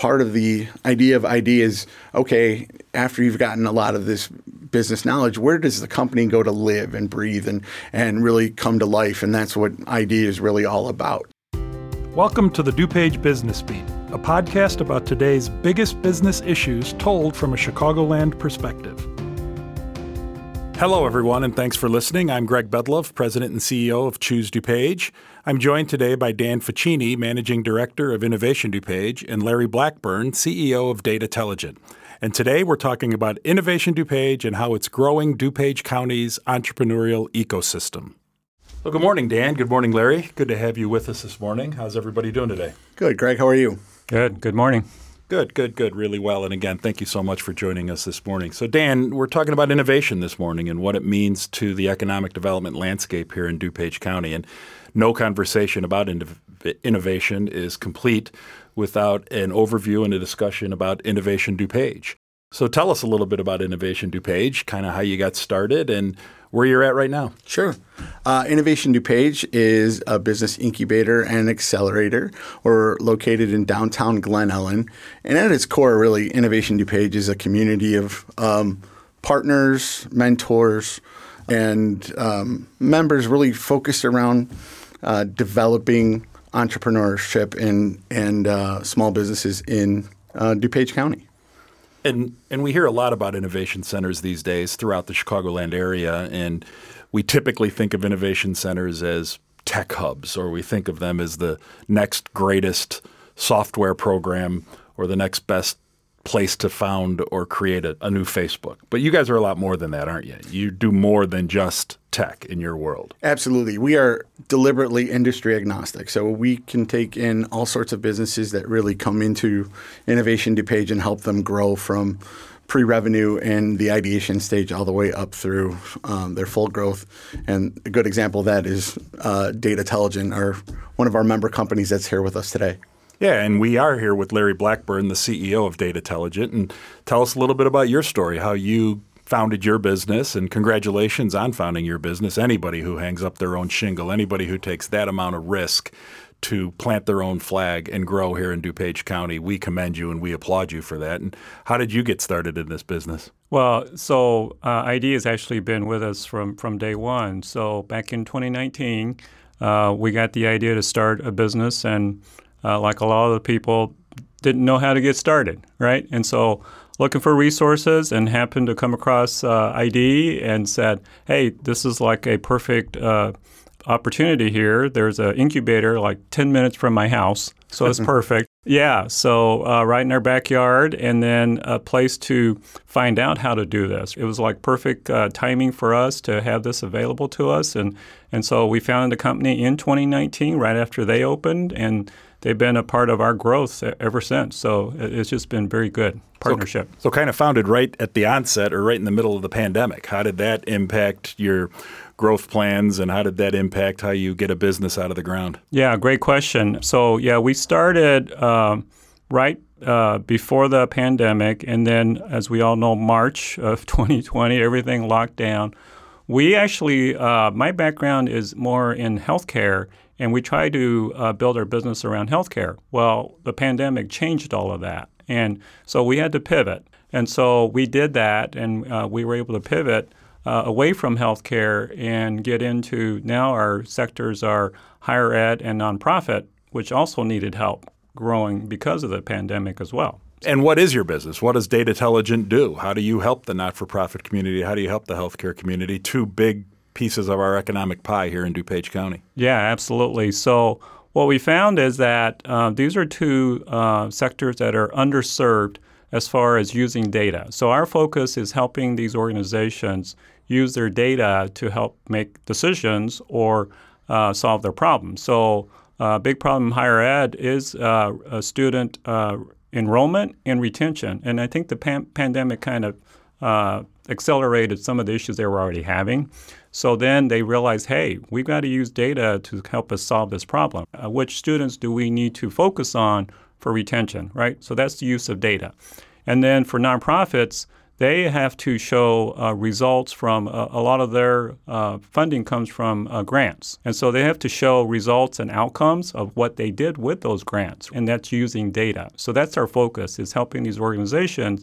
part of the idea of ID is okay, after you've gotten a lot of this business knowledge, where does the company go to live and breathe and, and really come to life? And that's what ID is really all about. Welcome to the DuPage Business Beat, a podcast about today's biggest business issues told from a Chicagoland perspective. Hello, everyone, and thanks for listening. I'm Greg Bedalov, President and CEO of Choose DuPage. I'm joined today by Dan Facchini, Managing Director of Innovation DuPage, and Larry Blackburn, CEO of Datatelligent. And today we're talking about Innovation DuPage and how it's growing DuPage County's entrepreneurial ecosystem. Well, good morning, Dan. Good morning, Larry. Good to have you with us this morning. How's everybody doing today? Good. Greg, how are you? Good. Good morning. Good, good, good. Really well. And again, thank you so much for joining us this morning. So, Dan, we're talking about innovation this morning and what it means to the economic development landscape here in DuPage County. And no conversation about innovation is complete without an overview and a discussion about Innovation DuPage. So, tell us a little bit about Innovation DuPage, kind of how you got started and where you're at right now. Sure. Uh, Innovation DuPage is a business incubator and accelerator. We're located in downtown Glen Ellyn. And at its core, really, Innovation DuPage is a community of um, partners, mentors, and um, members really focused around uh, developing entrepreneurship and, and uh, small businesses in uh, DuPage County. And and we hear a lot about innovation centers these days throughout the Chicagoland area, and we typically think of innovation centers as tech hubs, or we think of them as the next greatest software program or the next best place to found or create a, a, new Facebook. But you guys are a lot more than that, aren't you? You do more than just tech in your world. Absolutely. We are deliberately industry agnostic. So we can take in all sorts of businesses that really come into Innovation DuPage and help them grow from pre-revenue and the ideation stage all the way up through um, their full growth. And a good example of that is uh, Datatelligent, our one of our member companies that's here with us today. Yeah, and we are here with Larry Blackburn, the CEO of Datatelligent. And tell us a little bit about your story, how you founded your business, and congratulations on founding your business. Anybody who hangs up their own shingle, anybody who takes that amount of risk to plant their own flag and grow here in DuPage County, we commend you and we applaud you for that. And how did you get started in this business? Well, so uh, ID has actually been with us from, from day one. So back in 2019, uh, we got the idea to start a business and uh, like a lot of the people, didn't know how to get started, right? And so looking for resources and happened to come across uh, ID and said, hey, this is like a perfect uh, opportunity here. There's an incubator like 10 minutes from my house, so it's perfect. Yeah, so uh, right in our backyard, and then a place to find out how to do this. It was like perfect uh, timing for us to have this available to us, and and so we founded the company in 2019, right after they opened, and they've been a part of our growth ever since. So it's just been very good partnership. So, so, kind of founded right at the onset or right in the middle of the pandemic. How did that impact your growth plans and how did that impact how you get a business out of the ground? Yeah, great question. So yeah, we started um, right uh, before the pandemic, and then as we all know, March of 2020, everything locked down. We actually, uh, my background is more in healthcare, and we try to uh, build our business around healthcare. Well, the pandemic changed all of that, and so we had to pivot. And so we did that, and uh, we were able to pivot uh, away from healthcare and get into now our sectors are higher ed and nonprofit, which also needed help growing because of the pandemic as well. And what is your business? What does Datatelligent do? How do you help the not-for-profit community? How do you help the healthcare community? Two big pieces of our economic pie here in DuPage County. Yeah, absolutely. So what we found is that uh, these are two uh, sectors that are underserved as far as using data. So our focus is helping these organizations use their data to help make decisions or uh, solve their problems. So a uh, big problem in higher ed is uh, a student uh, enrollment and retention. And I think the pan- pandemic kind of uh, accelerated some of the issues they were already having. So then they realized, hey, we've got to use data to help us solve this problem. Uh, which students do we need to focus on for retention, right? So that's the use of data. And then for nonprofits, they have to show uh, results from uh, a lot of their uh, funding comes from uh, grants. And so they have to show results and outcomes of what they did with those grants. And that's using data. So that's our focus is helping these organizations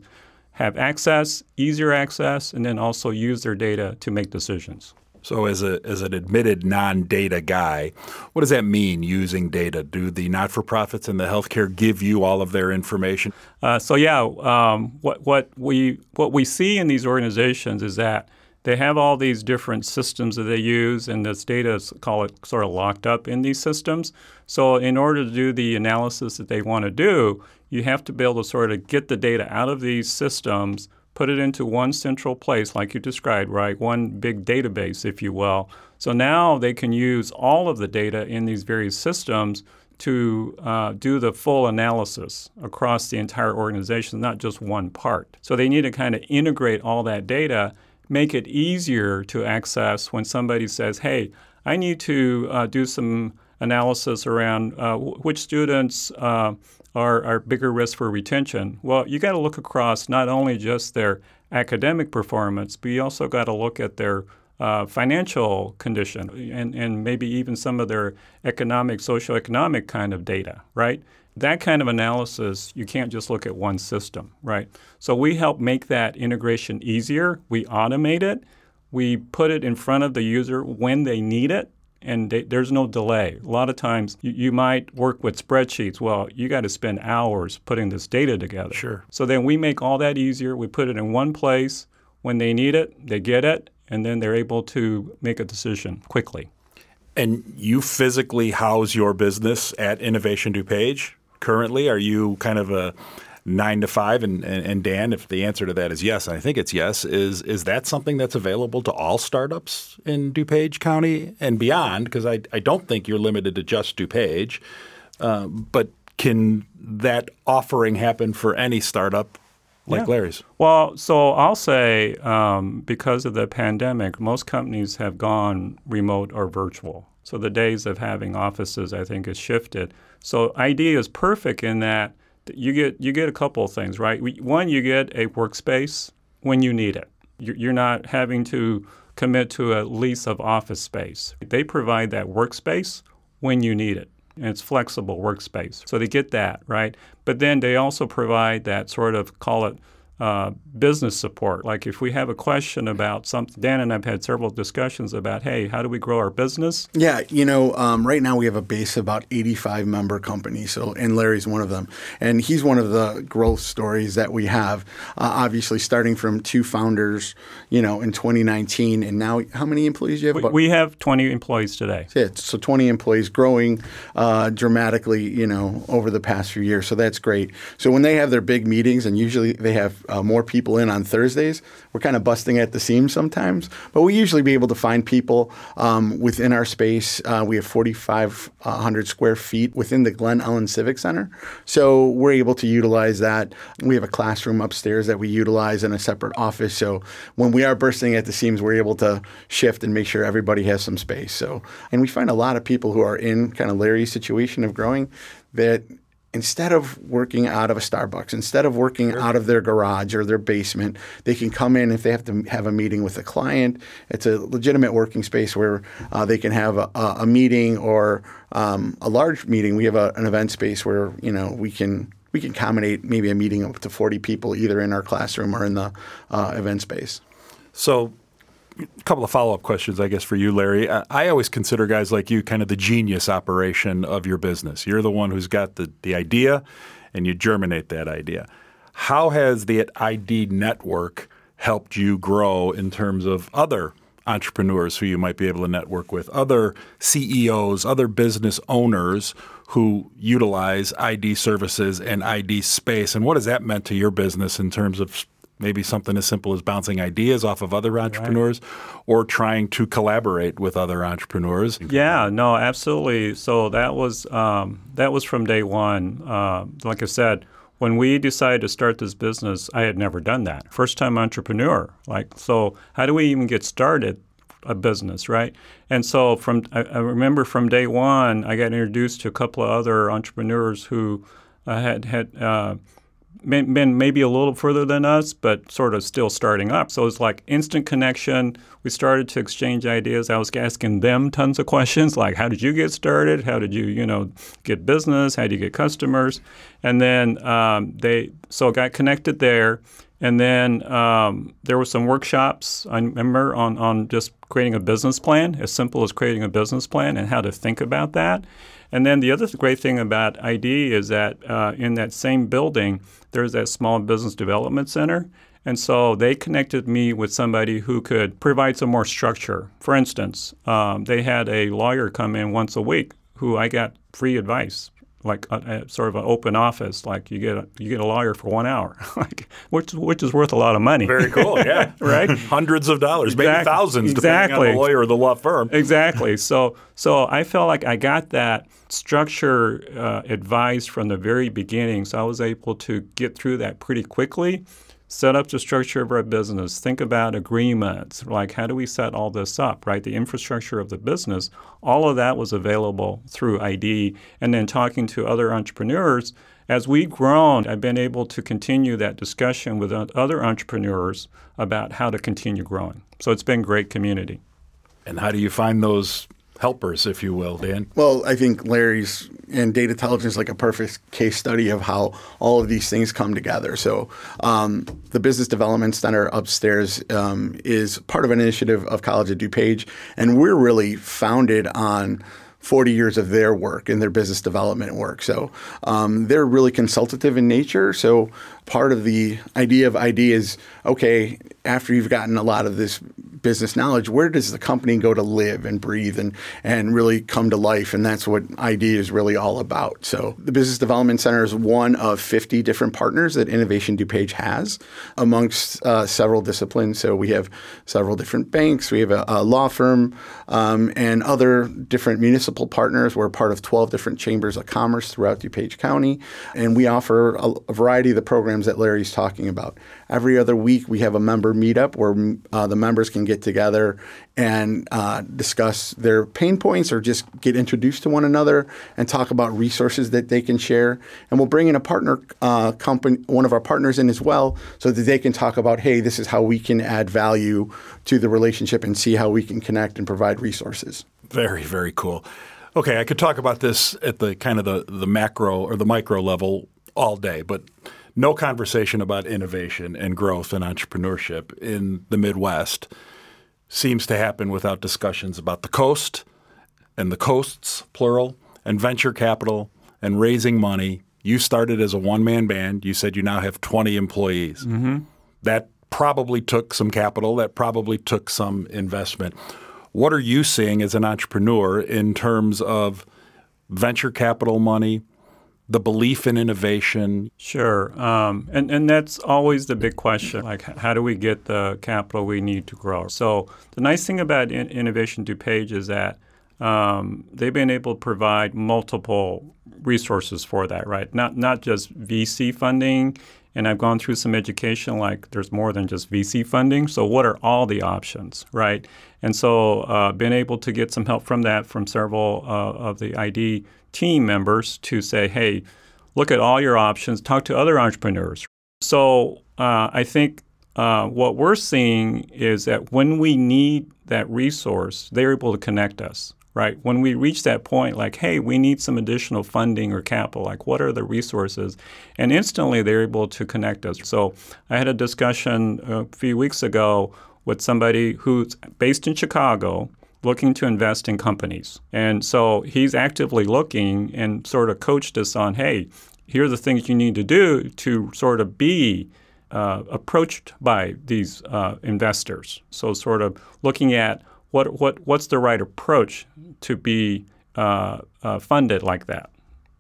have access, easier access, and then also use their data to make decisions. So, as a as an admitted non-data guy, what does that mean? Using data? Do the not-for-profits and the healthcare give you all of their information? Uh, so, yeah, um, what what we what we see in these organizations is that they have all these different systems that they use, and this data is call it sort of locked up in these systems. So, in order to do the analysis that they want to do, you have to be able to sort of get the data out of these systems put it into one central place, like you described, right? One big database, if you will. So now they can use all of the data in these various systems to uh, do the full analysis across the entire organization, not just one part. So they need to kind of integrate all that data, make it easier to access when somebody says, hey, I need to uh, do some analysis around uh, which students uh, are, are bigger risk for retention. Well, you got to look across not only just their academic performance, but you also got to look at their uh, financial condition and, and maybe even some of their economic, socioeconomic kind of data, right? That kind of analysis, you can't just look at one system, right? So we help make that integration easier. We automate it. We put it in front of the user when they need it and they, there's no delay. A lot of times you, you might work with spreadsheets. Well, you got to spend hours putting this data together. Sure. So then we make all that easier. We put it in one place. When they need it, they get it, and then they're able to make a decision quickly. And you physically house your business at Innovation DuPage currently? Are you kind of a nine to five? And, and, and, Dan, if the answer to that is yes, and I think it's yes, is is that something that's available to all startups in DuPage County and beyond? Because I, I don't think you're limited to just DuPage, uh, but can that offering happen for any startup like yeah. Larry's? Well, so I'll say um, because of the pandemic, most companies have gone remote or virtual. So the days of having offices, I think, has shifted. So ID is perfect in that – you get you get a couple of things, right? One, you get a workspace when you need it. You're not having to commit to a lease of office space. They provide that workspace when you need it. And it's flexible workspace. So they get that, right? But then they also provide that sort of call it uh, business support. Like if we have a question about something, Dan and I've had several discussions about, hey, how do we grow our business? Yeah, you know, um, right now we have a base of about 85 member companies. So, and Larry's one of them, and he's one of the growth stories that we have. Uh, obviously, starting from two founders, you know, in 2019, and now how many employees do you have? We, we have 20 employees today. Yeah, so 20 employees, growing uh, dramatically, you know, over the past few years. So that's great. So when they have their big meetings, and usually they have uh, more people in on Thursdays. We're kind of busting at the seams sometimes, but we usually be able to find people um, within our space. Uh, we have 4,500 square feet within the Glen Ellyn Civic Center, so we're able to utilize that. We have a classroom upstairs that we utilize in a separate office. So when we are bursting at the seams, we're able to shift and make sure everybody has some space. So, and we find a lot of people who are in kind of Larry's situation of growing that instead of working out of a Starbucks, instead of working sure. out of their garage or their basement, they can come in if they have to have a meeting with a client. It's a legitimate working space where uh, they can have a, a meeting or um, a large meeting. We have a, an event space where you know we can we can accommodate maybe a meeting up to 40 people either in our classroom or in the uh, event space. So a couple of follow up questions, I guess, for you, Larry. I always consider guys like you kind of the genius operation of your business. You're the one who's got the, the idea and you germinate that idea. How has the ID network helped you grow in terms of other entrepreneurs who you might be able to network with, other CEOs, other business owners who utilize ID services and ID space? And what has that meant to your business in terms of maybe something as simple as bouncing ideas off of other entrepreneurs right. or trying to collaborate with other entrepreneurs. Yeah no absolutely. So that was um, that was from day one. Uh, like i said when we decided to start this business i had never done that. First time entrepreneur like so how do we even get started a business right? And so from I, I remember from day one i got introduced to a couple of other entrepreneurs who uh, had had uh, been maybe a little further than us, but sort of still starting up. So it's like instant connection. We started to exchange ideas. I was asking them tons of questions like, how did you get started? How did you, you know, get business? How do you get customers? And then um, they, so got connected there. And then um, there were some workshops, I remember, on, on just creating a business plan, as simple as creating a business plan and how to think about that. And then the other great thing about ID is that uh, in that same building, there's that small business development center. And so they connected me with somebody who could provide some more structure. For instance, um, they had a lawyer come in once a week who I got free advice like a, a, sort of an open office. Like you get a, you get a lawyer for one hour, like which which is worth a lot of money. Very cool. Yeah, right. Hundreds of dollars, exactly. maybe thousands, exactly. depending on the lawyer or the law firm. Exactly. So so I felt like I got that structure uh, advice from the very beginning. So I was able to get through that pretty quickly set up the structure of our business, think about agreements, like how do we set all this up, right? The infrastructure of the business, all of that was available through ID. And then talking to other entrepreneurs, as we've grown, I've been able to continue that discussion with other entrepreneurs about how to continue growing. So it's been great community. And how do you find those helpers, if you will, Dan? Well, I think Larry's and Datatelligent's is like a perfect case study of how all of these things come together. So, um, the Business Development Center upstairs um, is part of an initiative of College of DuPage, and we're really founded on 40 years of their work and their business development work. So um, they're really consultative in nature. So part of the idea of ID is okay, after you've gotten a lot of this business knowledge, where does the company go to live and breathe and, and really come to life? And that's what ID is really all about. So the Business Development Center is one of 50 different partners that Innovation DuPage has amongst uh, several disciplines. So we have several different banks, we have a, a law firm, um, and other different municipal partners. We're part of 12 different chambers of commerce throughout DuPage County, and we offer a, a variety of the programs that Larry's talking about. Every other week, we have a member meetup where uh, the members can get together and uh, discuss their pain points or just get introduced to one another and talk about resources that they can share. And we'll bring in a partner uh, company, one of our partners in as well, so that they can talk about, hey, this is how we can add value to the relationship and see how we can connect and provide resources. Very, very cool. Okay, I could talk about this at the kind of the, the macro or the micro level all day, but no conversation about innovation and growth and entrepreneurship in the Midwest seems to happen without discussions about the coast and the coasts, plural, and venture capital and raising money. You started as a one man band. You said you now have 20 employees. Mm-hmm. That probably took some capital, that probably took some investment. What are you seeing as an entrepreneur in terms of venture capital money, the belief in innovation? Sure. Um, and, and that's always the big question like, how do we get the capital we need to grow? So, the nice thing about in- Innovation DuPage is that um, they've been able to provide multiple resources for that, right? Not, not just VC funding. And I've gone through some education like there's more than just VC funding. So, what are all the options, right? And so, uh, been able to get some help from that from several uh, of the ID team members to say, hey, look at all your options, talk to other entrepreneurs. So uh, I think uh, what we're seeing is that when we need that resource, they're able to connect us, right? When we reach that point, like, hey, we need some additional funding or capital, like, what are the resources? And instantly they're able to connect us. So I had a discussion a few weeks ago with somebody who's based in Chicago looking to invest in companies. And so he's actively looking and sort of coached us on hey, here are the things you need to do to sort of be uh, approached by these uh, investors. So, sort of looking at what, what, what's the right approach to be uh, uh funded like that,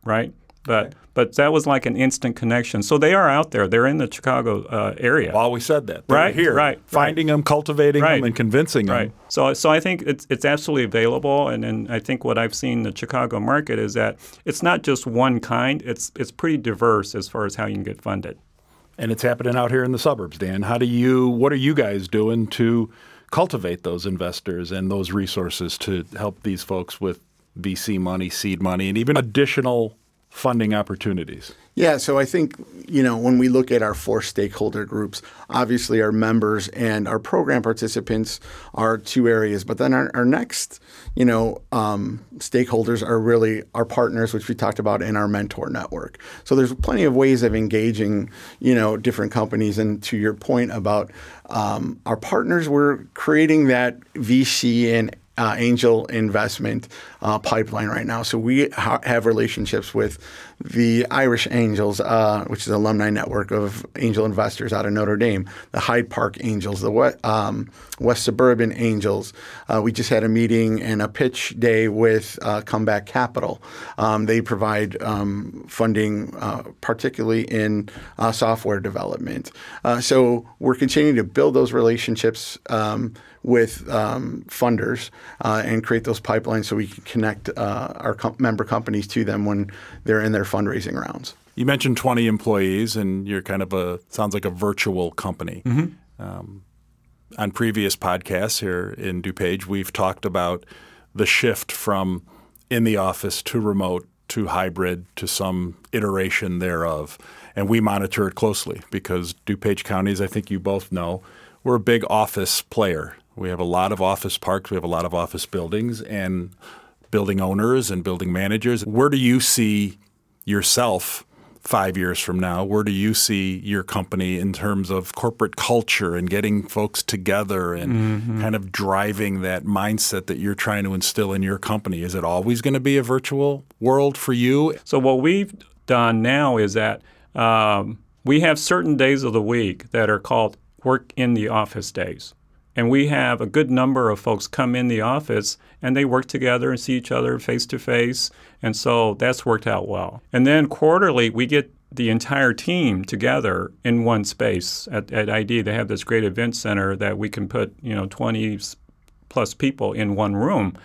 right? But but that was like an instant connection. So they are out there. They're in the Chicago uh, area. Well, we said that. They're right here. Right. Finding right. them, cultivating right. them, and convincing them. Right. So so I think it's it's absolutely available. And, and I think what I've seen in the Chicago market is that it's not just one kind. It's it's pretty diverse as far as how you can get funded. And it's happening out here in the suburbs, Dan. How do you? What are you guys doing to cultivate those investors and those resources to help these folks with VC money, seed money, and even additional funding opportunities? Yeah, so I think, you know, when we look at our four stakeholder groups, obviously our members and our program participants are two areas. But then our, our next, you know, um, stakeholders are really our partners, which we talked about in our mentor network. So there's plenty of ways of engaging, you know, different companies. And to your point about um, our partners, we're creating that VC and uh, angel investment uh, pipeline right now. So we ha- have relationships with the Irish Angels, uh, which is an alumni network of angel investors out of Notre Dame, the Hyde Park Angels, the West, um, West Suburban Angels. Uh, we just had a meeting and a pitch day with uh, Comeback Capital. Um, they provide um, funding, uh, particularly in software development. so we're continuing to build those relationships um, with um, funders uh, and create those pipelines so we can connect uh, our com- member companies to them when they're in their fundraising rounds. You mentioned 20 employees, and you're kind of a sounds like a virtual company. Mm-hmm. Um, on previous podcasts here in DuPage, we've talked about the shift from in the office to remote to hybrid to some iteration thereof. And we monitor it closely because DuPage County, as I think you both know, we're a big office player. We have a lot of office parks, we have a lot of office buildings, and building owners and building managers. Where do you see yourself five years from now? Where do you see your company in terms of corporate culture and getting folks together and mm-hmm. kind of driving that mindset that you're trying to instill in your company? Is it always going to be a virtual world for you? So, what we've done now is that um, we have certain days of the week that are called work in the office days. And we have a good number of folks come in the office and they work together and see each other face to face. And so that's worked out well. And then quarterly, we get the entire team together in one space at, at ID. They have this great event center that we can put, you know, 20 plus people in one room.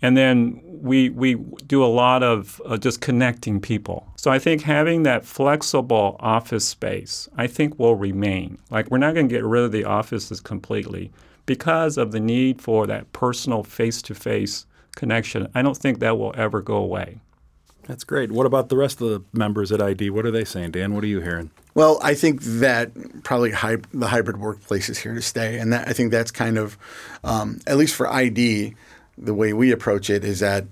And then we, we do a lot of uh, just connecting people. So I think having that flexible office space, I think will remain. Like we're not going to get rid of the offices completely because of the need for that personal face-to-face connection. I don't think that will ever go away. That's great. What about the rest of the members at ID? What are they saying, Dan? What are you hearing? Well, I think that probably hy- the hybrid workplace is here to stay, and that, I think that's kind of, um, at least for ID, the way we approach it is that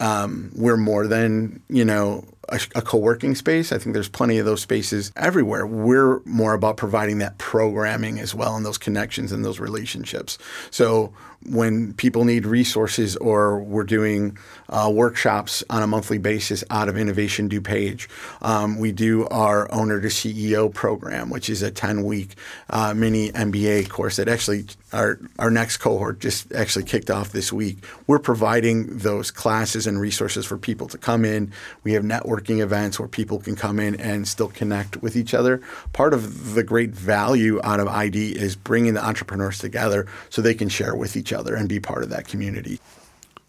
um, we're more than you know a, a, co-working space. I think there's plenty of those spaces everywhere. We're more about providing that programming as well and those connections and those relationships. So when people need resources or we're doing uh, workshops on a monthly basis out of Innovation DuPage, um, we do our owner to CEO program, which is a 10 week uh, mini MBA course that actually our, our next cohort just actually kicked off this week. We're providing those classes and resources for people to come in. We have networking events where people can come in and still connect with each other. Part of the great value out of ID is bringing the entrepreneurs together so they can share with each each other and be part of that community.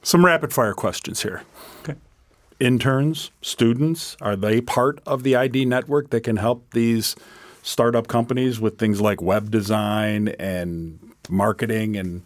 Some rapid fire questions here. Okay. Interns, students, are they part of the ID network that can help these startup companies with things like web design and marketing and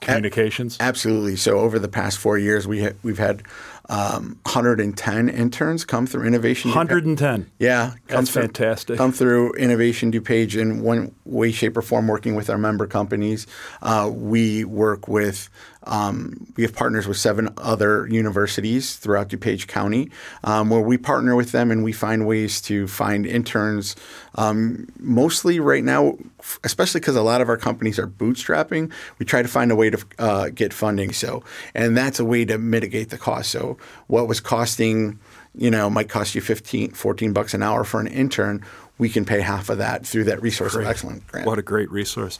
communications? Absolutely. So over the past four years, we ha- we've had um, 110 interns come through Innovation. 110. Yeah, that's through, fantastic. Come through Innovation DuPage in one way, shape, or form, working with our member companies. Uh, we work with um, we have partners with seven other universities throughout DuPage County, um, where we partner with them and we find ways to find interns. Um, mostly right now, especially because a lot of our companies are bootstrapping, we try to find a way to uh, get funding. So, and that's a way to mitigate the cost. So, what was costing, you know, might cost you 15, 14 bucks an hour for an intern. We can pay half of that through that Resource great. of Excellence grant. What a great resource.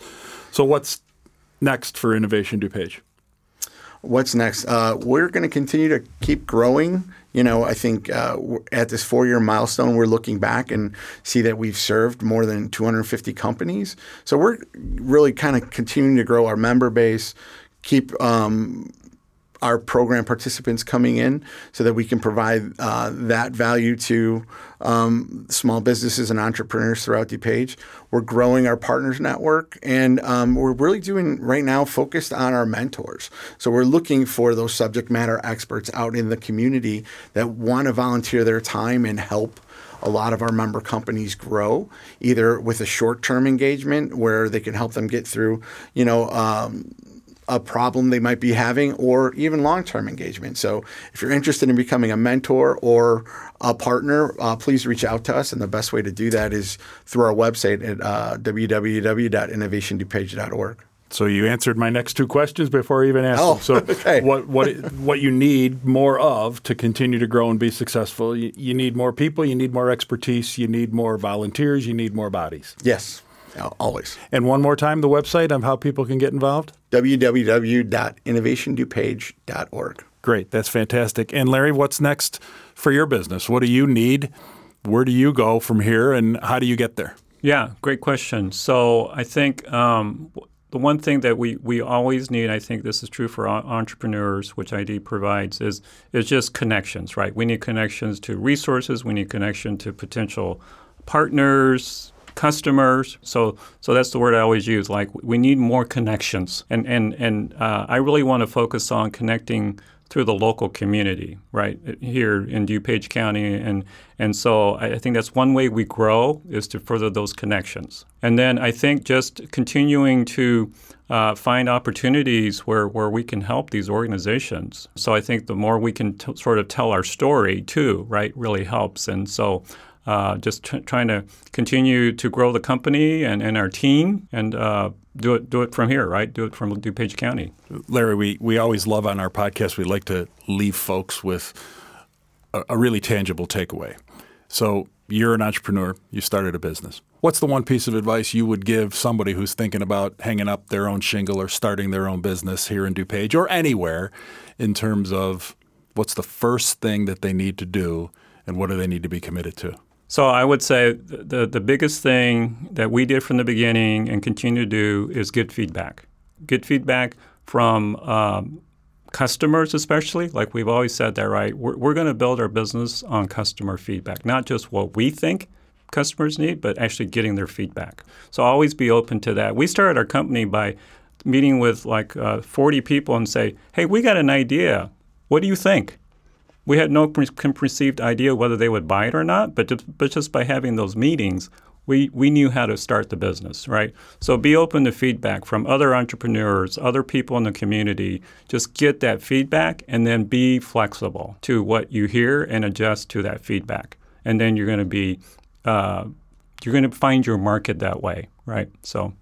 So, what's next for Innovation DuPage? What's next? Uh, we're going to continue to keep growing. You know, I think uh, at this four-year milestone, we're looking back and see that we've served more than 250 companies. So we're really kind of continuing to grow our member base, keep um, our program participants coming in so that we can provide uh, that value to um, small businesses and entrepreneurs throughout DuPage. We're growing our partners network, and um, we're really doing right now focused on our mentors. So we're looking for those subject matter experts out in the community that want to volunteer their time and help a lot of our member companies grow, either with a short-term engagement where they can help them get through, you know, um, a problem they might be having, or even long-term engagement. So, if you're interested in becoming a mentor or a partner, uh, please reach out to us. And the best way to do that is through our website at uh, www.innovationdupage.org. So you answered my next two questions before I even asked oh, them. So okay. what what what you need more of to continue to grow and be successful? You, you, need more people. You need more expertise. You need more volunteers. You need more bodies. Yes, always. And one more time, the website on how people can get involved. www.innovationdupage.org. Great, that's fantastic. And Larry, what's next for your business? What do you need? Where do you go from here, and how do you get there? Yeah, great question. So I think um, the one thing that we, we always need, I think this is true for entrepreneurs, which ID provides, is is just connections, right? We need connections to resources. We need connection to potential partners, customers. So so that's the word I always use. Like we need more connections, and and and uh, I really want to focus on connecting through the local community, right here in DuPage County, and and so I think that's one way we grow is to further those connections, and then I think just continuing to uh, find opportunities where where we can help these organizations. So I think the more we can t- sort of tell our story too, right, really helps, and so uh, just t- trying to continue to grow the company and, and our team and uh, do it do it from here, right? Do it from DuPage County. Larry, we, we always love on our podcast, we like to leave folks with a, a really tangible takeaway. So you're an entrepreneur, you started a business. What's the one piece of advice you would give somebody who's thinking about hanging up their own shingle or starting their own business here in DuPage or anywhere in terms of what's the first thing that they need to do and what do they need to be committed to? So I would say the, the biggest thing that we did from the beginning and continue to do is get feedback. Get feedback from um, customers, especially. Like we've always said that, right? We're, we're going to build our business on customer feedback, not just what we think customers need, but actually getting their feedback. So always be open to that. We started our company by meeting with like uh, 40 people and say, hey, we got an idea. What do you think? We had no pre- conceived idea whether they would buy it or not, but just, but just by having those meetings, we, we knew how to start the business, right? So be open to feedback from other entrepreneurs, other people in the community. Just get that feedback and then be flexible to what you hear and adjust to that feedback. And then you're going to be, uh, you're going to find your market that way, right? So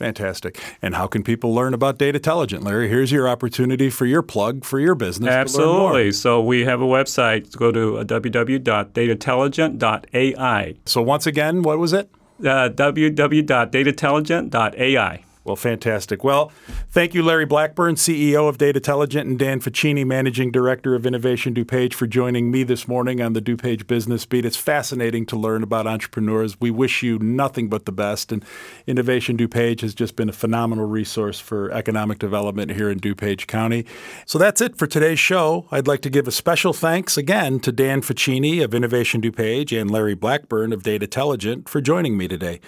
Fantastic. And how can people learn about Datatelligent, Larry? Here's your opportunity for your plug for your business. Absolutely. So we have a website. Go to uh, www.datatelligent.ai. So once again, what was it? Uh, www.datatelligent.ai. Well, fantastic. Well, thank you, Larry Blackburn, CEO of Datatelligent, and Dan Facchini, Managing Director of Innovation DuPage, for joining me this morning on the DuPage Business Beat. It's fascinating to learn about entrepreneurs. We wish you nothing but the best. And Innovation DuPage has just been a phenomenal resource for economic development here in DuPage County. So that's it for today's show. I'd like to give a special thanks again to Dan Facchini of Innovation DuPage and Larry Blackburn of Datatelligent for joining me today.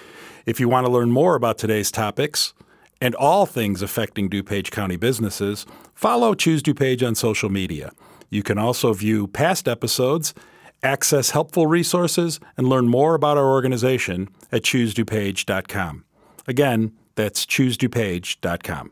If you want to learn more about today's topics and all things affecting DuPage County businesses, follow Choose DuPage on social media. You can also view past episodes, access helpful resources, and learn more about our organization at choosedupage.com. Again, that's choosedupage.com.